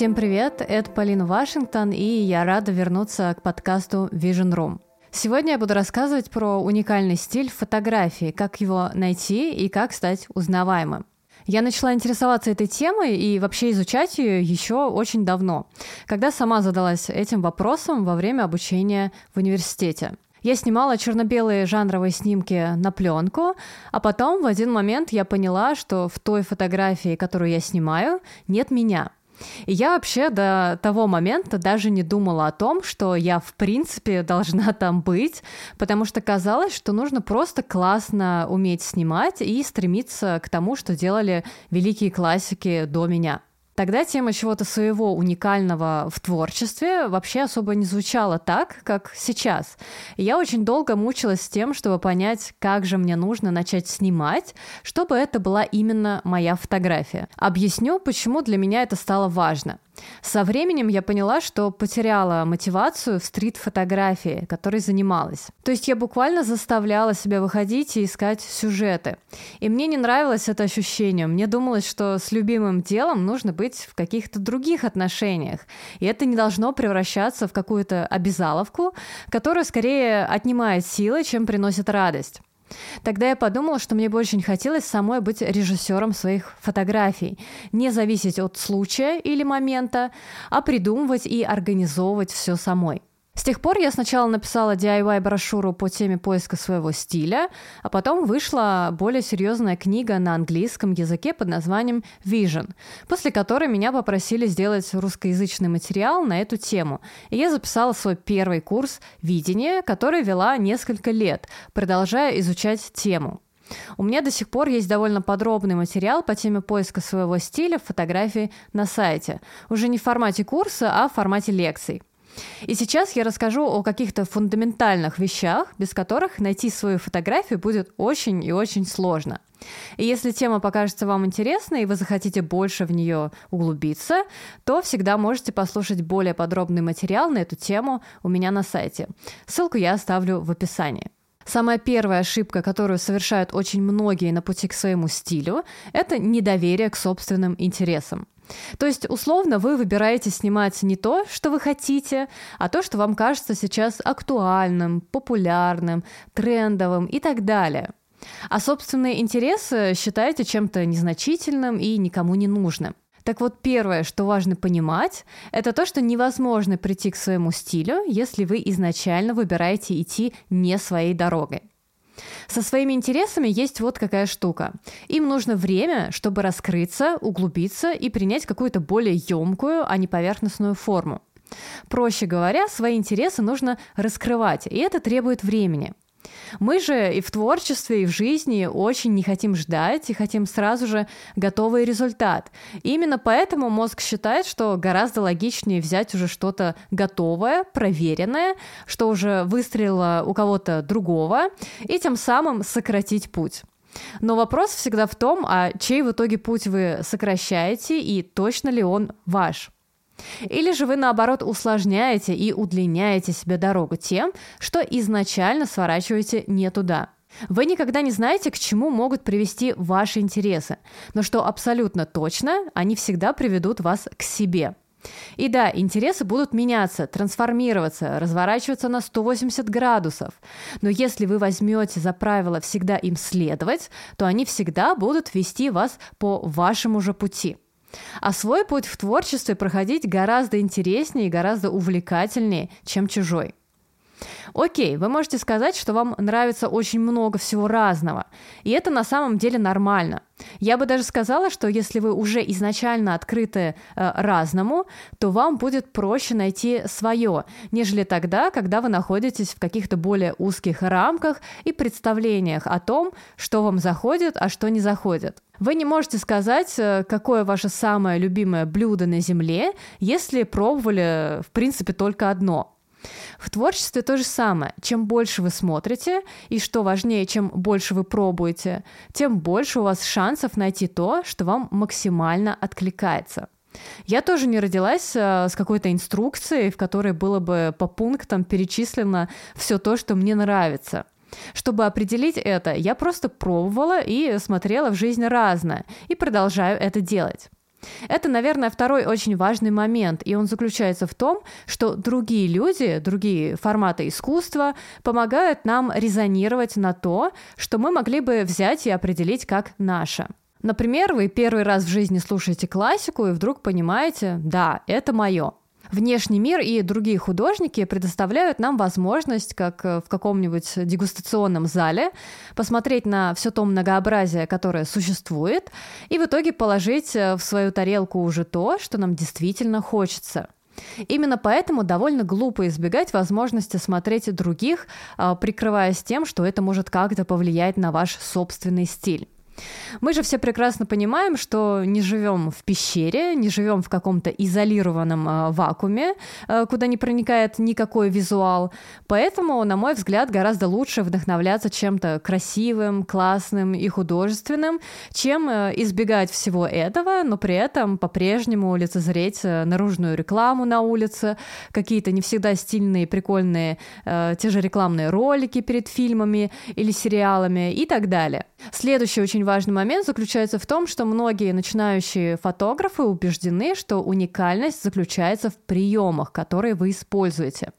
Всем привет, это Полина Вашингтон, и я рада вернуться к подкасту Vision Room. Сегодня я буду рассказывать про уникальный стиль фотографии, как его найти и как стать узнаваемым. Я начала интересоваться этой темой и вообще изучать ее еще очень давно, когда сама задалась этим вопросом во время обучения в университете. Я снимала черно-белые жанровые снимки на пленку, а потом в один момент я поняла, что в той фотографии, которую я снимаю, нет меня – и я вообще до того момента даже не думала о том, что я в принципе должна там быть, потому что казалось, что нужно просто классно уметь снимать и стремиться к тому, что делали великие классики до меня. Тогда тема чего-то своего уникального в творчестве вообще особо не звучала так, как сейчас. И я очень долго мучилась с тем, чтобы понять, как же мне нужно начать снимать, чтобы это была именно моя фотография. Объясню, почему для меня это стало важно. Со временем я поняла, что потеряла мотивацию в стрит-фотографии, которой занималась. То есть я буквально заставляла себя выходить и искать сюжеты. И мне не нравилось это ощущение. Мне думалось, что с любимым делом нужно быть в каких-то других отношениях. И это не должно превращаться в какую-то обязаловку, которая скорее отнимает силы, чем приносит радость. Тогда я подумала, что мне бы очень хотелось самой быть режиссером своих фотографий, не зависеть от случая или момента, а придумывать и организовывать все самой. С тех пор я сначала написала DIY-брошюру по теме поиска своего стиля, а потом вышла более серьезная книга на английском языке под названием Vision, после которой меня попросили сделать русскоязычный материал на эту тему. И я записала свой первый курс «Видение», который вела несколько лет, продолжая изучать тему. У меня до сих пор есть довольно подробный материал по теме поиска своего стиля в фотографии на сайте. Уже не в формате курса, а в формате лекций. И сейчас я расскажу о каких-то фундаментальных вещах, без которых найти свою фотографию будет очень и очень сложно. И если тема покажется вам интересной, и вы захотите больше в нее углубиться, то всегда можете послушать более подробный материал на эту тему у меня на сайте. Ссылку я оставлю в описании. Самая первая ошибка, которую совершают очень многие на пути к своему стилю, это недоверие к собственным интересам. То есть, условно, вы выбираете снимать не то, что вы хотите, а то, что вам кажется сейчас актуальным, популярным, трендовым и так далее. А собственные интересы считаете чем-то незначительным и никому не нужным. Так вот, первое, что важно понимать, это то, что невозможно прийти к своему стилю, если вы изначально выбираете идти не своей дорогой. Со своими интересами есть вот какая штука. Им нужно время, чтобы раскрыться, углубиться и принять какую-то более емкую, а не поверхностную форму. Проще говоря, свои интересы нужно раскрывать, и это требует времени. Мы же и в творчестве, и в жизни очень не хотим ждать и хотим сразу же готовый результат. И именно поэтому мозг считает, что гораздо логичнее взять уже что-то готовое, проверенное, что уже выстрелило у кого-то другого, и тем самым сократить путь. Но вопрос всегда в том, а чей в итоге путь вы сокращаете и точно ли он ваш. Или же вы, наоборот, усложняете и удлиняете себе дорогу тем, что изначально сворачиваете не туда. Вы никогда не знаете, к чему могут привести ваши интересы, но что абсолютно точно, они всегда приведут вас к себе. И да, интересы будут меняться, трансформироваться, разворачиваться на 180 градусов. Но если вы возьмете за правило всегда им следовать, то они всегда будут вести вас по вашему же пути. А свой путь в творчестве проходить гораздо интереснее и гораздо увлекательнее, чем чужой. Окей, вы можете сказать, что вам нравится очень много всего разного, и это на самом деле нормально. Я бы даже сказала, что если вы уже изначально открыты э, разному, то вам будет проще найти свое, нежели тогда, когда вы находитесь в каких-то более узких рамках и представлениях о том, что вам заходит, а что не заходит. Вы не можете сказать, э, какое ваше самое любимое блюдо на земле, если пробовали, в принципе, только одно. В творчестве то же самое. Чем больше вы смотрите, и что важнее, чем больше вы пробуете, тем больше у вас шансов найти то, что вам максимально откликается. Я тоже не родилась э, с какой-то инструкцией, в которой было бы по пунктам перечислено все то, что мне нравится. Чтобы определить это, я просто пробовала и смотрела в жизни разное, и продолжаю это делать. Это, наверное, второй очень важный момент, и он заключается в том, что другие люди, другие форматы искусства помогают нам резонировать на то, что мы могли бы взять и определить как наше. Например, вы первый раз в жизни слушаете классику и вдруг понимаете, да, это мое. Внешний мир и другие художники предоставляют нам возможность, как в каком-нибудь дегустационном зале, посмотреть на все то многообразие, которое существует, и в итоге положить в свою тарелку уже то, что нам действительно хочется. Именно поэтому довольно глупо избегать возможности смотреть других, а, прикрываясь тем, что это может как-то повлиять на ваш собственный стиль. Мы же все прекрасно понимаем, что не живем в пещере, не живем в каком-то изолированном э, вакууме, э, куда не проникает никакой визуал. Поэтому, на мой взгляд, гораздо лучше вдохновляться чем-то красивым, классным и художественным, чем э, избегать всего этого, но при этом по-прежнему лицезреть наружную рекламу на улице, какие-то не всегда стильные, прикольные э, те же рекламные ролики перед фильмами или сериалами и так далее. Следующий очень важный момент заключается в том, что многие начинающие фотографы убеждены, что уникальность заключается в приемах, которые вы используете.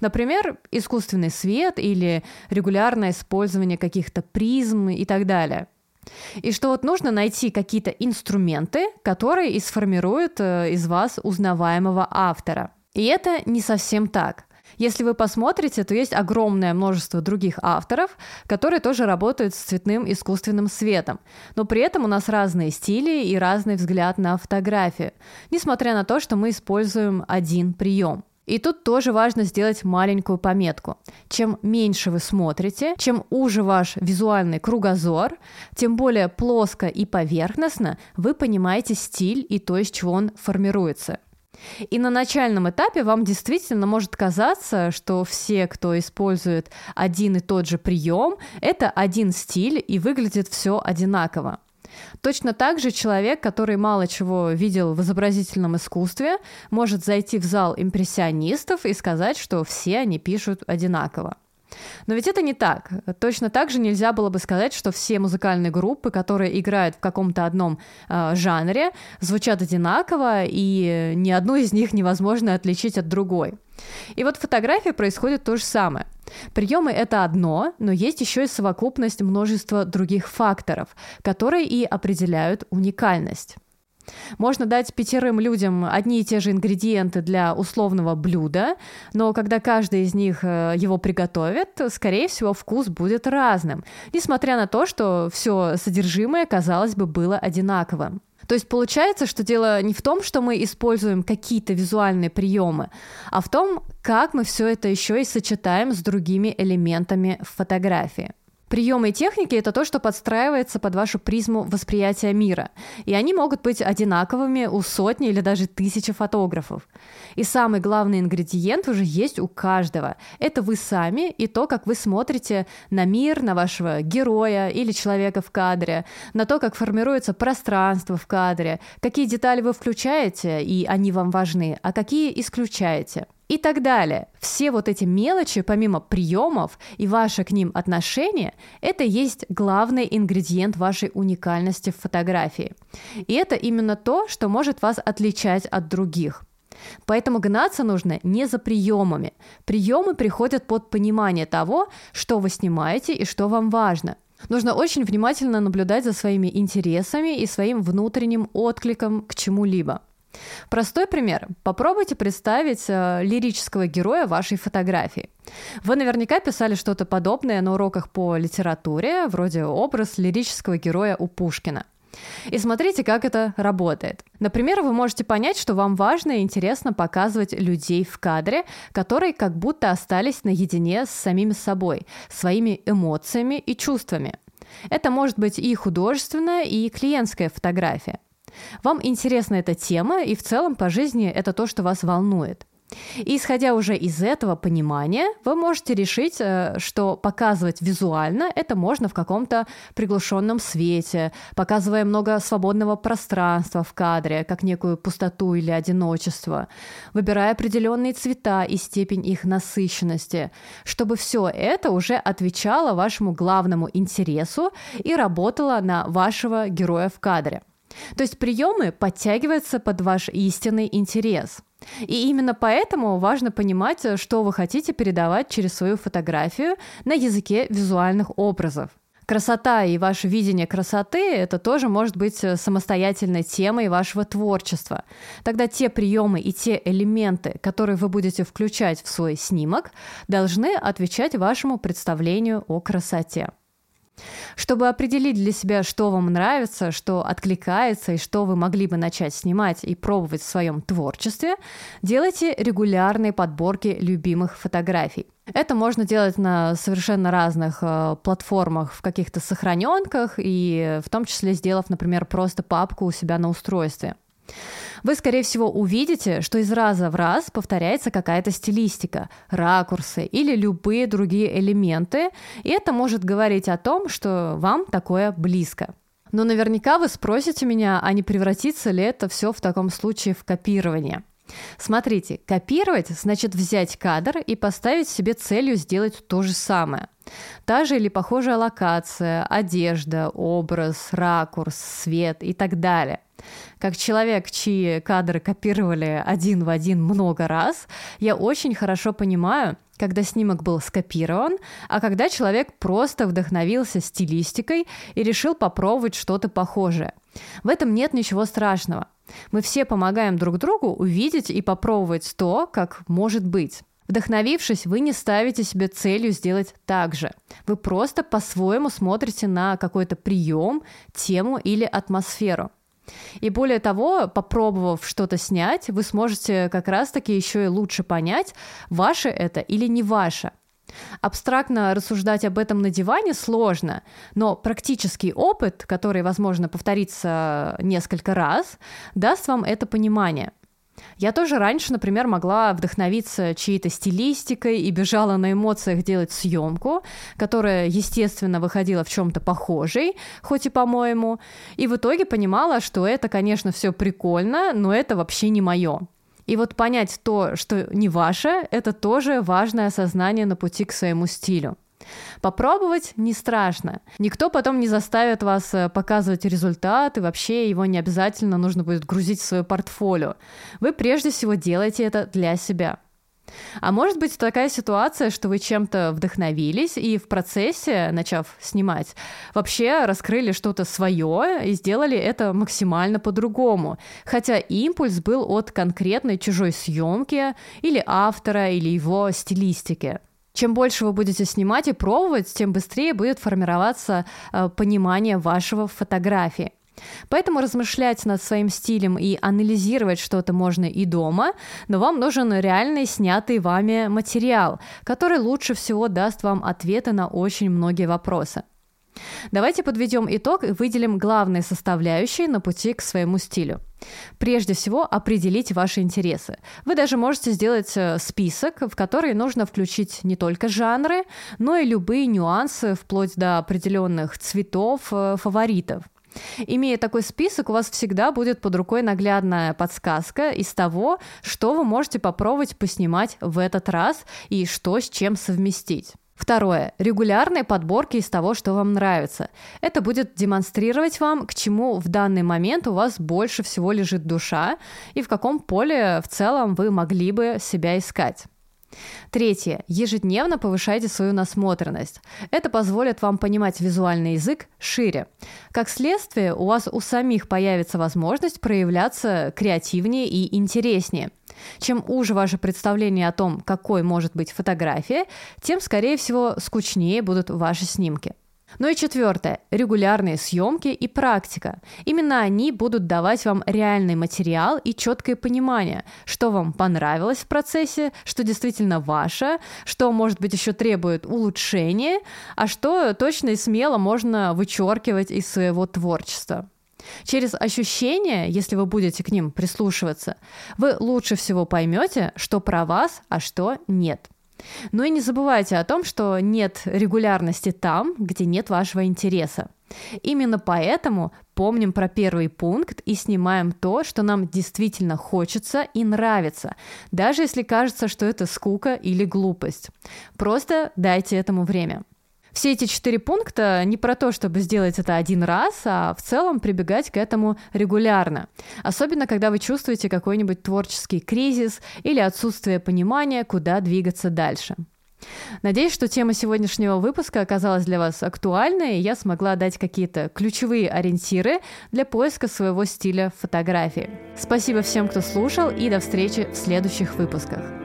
Например, искусственный свет или регулярное использование каких-то призм и так далее. И что вот нужно найти какие-то инструменты, которые и сформируют э, из вас узнаваемого автора. И это не совсем так. Если вы посмотрите, то есть огромное множество других авторов, которые тоже работают с цветным искусственным светом. Но при этом у нас разные стили и разный взгляд на фотографию, несмотря на то, что мы используем один прием. И тут тоже важно сделать маленькую пометку. Чем меньше вы смотрите, чем уже ваш визуальный кругозор, тем более плоско и поверхностно вы понимаете стиль и то, из чего он формируется. И на начальном этапе вам действительно может казаться, что все, кто использует один и тот же прием, это один стиль и выглядит все одинаково. Точно так же человек, который мало чего видел в изобразительном искусстве, может зайти в зал импрессионистов и сказать, что все они пишут одинаково. Но ведь это не так. Точно так же нельзя было бы сказать, что все музыкальные группы, которые играют в каком-то одном э, жанре, звучат одинаково, и ни одну из них невозможно отличить от другой. И вот в фотографии происходит то же самое. Приемы это одно, но есть еще и совокупность множества других факторов, которые и определяют уникальность. Можно дать пятерым людям одни и те же ингредиенты для условного блюда, но когда каждый из них э, его приготовит, скорее всего, вкус будет разным, несмотря на то, что все содержимое, казалось бы, было одинаковым. То есть получается, что дело не в том, что мы используем какие-то визуальные приемы, а в том, как мы все это еще и сочетаем с другими элементами в фотографии. Приемы и техники — это то, что подстраивается под вашу призму восприятия мира. И они могут быть одинаковыми у сотни или даже тысячи фотографов. И самый главный ингредиент уже есть у каждого. Это вы сами и то, как вы смотрите на мир, на вашего героя или человека в кадре, на то, как формируется пространство в кадре, какие детали вы включаете, и они вам важны, а какие исключаете и так далее. Все вот эти мелочи, помимо приемов и ваше к ним отношение, это есть главный ингредиент вашей уникальности в фотографии. И это именно то, что может вас отличать от других. Поэтому гнаться нужно не за приемами. Приемы приходят под понимание того, что вы снимаете и что вам важно. Нужно очень внимательно наблюдать за своими интересами и своим внутренним откликом к чему-либо. Простой пример. Попробуйте представить э, лирического героя вашей фотографии. Вы наверняка писали что-то подобное на уроках по литературе, вроде образ лирического героя у Пушкина. И смотрите, как это работает. Например, вы можете понять, что вам важно и интересно показывать людей в кадре, которые как будто остались наедине с самими собой, своими эмоциями и чувствами. Это может быть и художественная, и клиентская фотография. Вам интересна эта тема, и в целом по жизни это то, что вас волнует. И исходя уже из этого понимания, вы можете решить, э, что показывать визуально это можно в каком-то приглушенном свете, показывая много свободного пространства в кадре, как некую пустоту или одиночество, выбирая определенные цвета и степень их насыщенности, чтобы все это уже отвечало вашему главному интересу и работало на вашего героя в кадре. То есть приемы подтягиваются под ваш истинный интерес. И именно поэтому важно понимать, что вы хотите передавать через свою фотографию на языке визуальных образов. Красота и ваше видение красоты – это тоже может быть самостоятельной темой вашего творчества. Тогда те приемы и те элементы, которые вы будете включать в свой снимок, должны отвечать вашему представлению о красоте. Чтобы определить для себя, что вам нравится, что откликается и что вы могли бы начать снимать и пробовать в своем творчестве, делайте регулярные подборки любимых фотографий. Это можно делать на совершенно разных э, платформах, в каких-то сохраненках, и в том числе сделав, например, просто папку у себя на устройстве вы, скорее всего, увидите, что из раза в раз повторяется какая-то стилистика, ракурсы или любые другие элементы, и это может говорить о том, что вам такое близко. Но наверняка вы спросите меня, а не превратится ли это все в таком случае в копирование. Смотрите, копировать значит взять кадр и поставить себе целью сделать то же самое. Та же или похожая локация, одежда, образ, ракурс, свет и так далее – как человек, чьи кадры копировали один в один много раз, я очень хорошо понимаю, когда снимок был скопирован, а когда человек просто вдохновился стилистикой и решил попробовать что-то похожее. В этом нет ничего страшного. Мы все помогаем друг другу увидеть и попробовать то, как может быть. Вдохновившись, вы не ставите себе целью сделать так же. Вы просто по-своему смотрите на какой-то прием, тему или атмосферу. И более того, попробовав что-то снять, вы сможете как раз-таки еще и лучше понять, ваше это или не ваше. Абстрактно рассуждать об этом на диване сложно, но практический опыт, который, возможно, повторится несколько раз, даст вам это понимание – я тоже раньше, например, могла вдохновиться чьей-то стилистикой и бежала на эмоциях делать съемку, которая, естественно, выходила в чем-то похожей, хоть и по-моему, и в итоге понимала, что это, конечно, все прикольно, но это вообще не мое. И вот понять то, что не ваше, это тоже важное осознание на пути к своему стилю. Попробовать не страшно. Никто потом не заставит вас э, показывать результат, и вообще его не обязательно нужно будет грузить в свое портфолио. Вы прежде всего делаете это для себя. А может быть такая ситуация, что вы чем-то вдохновились и в процессе, начав снимать, вообще раскрыли что-то свое и сделали это максимально по-другому. Хотя импульс был от конкретной чужой съемки или автора, или его стилистики. Чем больше вы будете снимать и пробовать, тем быстрее будет формироваться э, понимание вашего фотографии. Поэтому размышлять над своим стилем и анализировать что-то можно и дома, но вам нужен реальный снятый вами материал, который лучше всего даст вам ответы на очень многие вопросы. Давайте подведем итог и выделим главные составляющие на пути к своему стилю. Прежде всего, определить ваши интересы. Вы даже можете сделать э, список, в который нужно включить не только жанры, но и любые нюансы, вплоть до определенных цветов, э, фаворитов. Имея такой список, у вас всегда будет под рукой наглядная подсказка из того, что вы можете попробовать поснимать в этот раз и что с чем совместить. Второе. Регулярные подборки из того, что вам нравится. Это будет демонстрировать вам, к чему в данный момент у вас больше всего лежит душа и в каком поле в целом вы могли бы себя искать. Третье. Ежедневно повышайте свою насмотренность. Это позволит вам понимать визуальный язык шире. Как следствие, у вас у самих появится возможность проявляться креативнее и интереснее. Чем уже ваше представление о том, какой может быть фотография, тем, скорее всего, скучнее будут ваши снимки. Ну и четвертое – регулярные съемки и практика. Именно они будут давать вам реальный материал и четкое понимание, что вам понравилось в процессе, что действительно ваше, что, может быть, еще требует улучшения, а что точно и смело можно вычеркивать из своего творчества. Через ощущения, если вы будете к ним прислушиваться, вы лучше всего поймете, что про вас, а что нет. Но и не забывайте о том, что нет регулярности там, где нет вашего интереса. Именно поэтому помним про первый пункт и снимаем то, что нам действительно хочется и нравится, даже если кажется, что это скука или глупость. Просто дайте этому время. Все эти четыре пункта не про то, чтобы сделать это один раз, а в целом прибегать к этому регулярно. Особенно, когда вы чувствуете какой-нибудь творческий кризис или отсутствие понимания, куда двигаться дальше. Надеюсь, что тема сегодняшнего выпуска оказалась для вас актуальной, и я смогла дать какие-то ключевые ориентиры для поиска своего стиля фотографии. Спасибо всем, кто слушал, и до встречи в следующих выпусках.